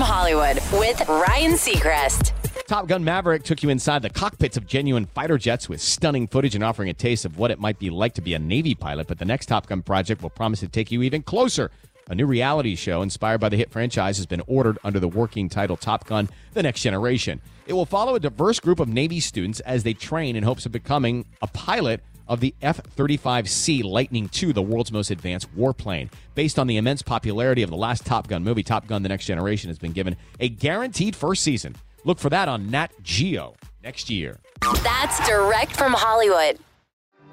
Hollywood with Ryan Seacrest. Top Gun Maverick took you inside the cockpits of genuine fighter jets with stunning footage and offering a taste of what it might be like to be a Navy pilot. But the next Top Gun project will promise to take you even closer. A new reality show inspired by the hit franchise has been ordered under the working title Top Gun The Next Generation. It will follow a diverse group of Navy students as they train in hopes of becoming a pilot of the F 35C Lightning II, the world's most advanced warplane. Based on the immense popularity of the last Top Gun movie, Top Gun The Next Generation has been given a guaranteed first season. Look for that on Nat Geo next year. That's direct from Hollywood.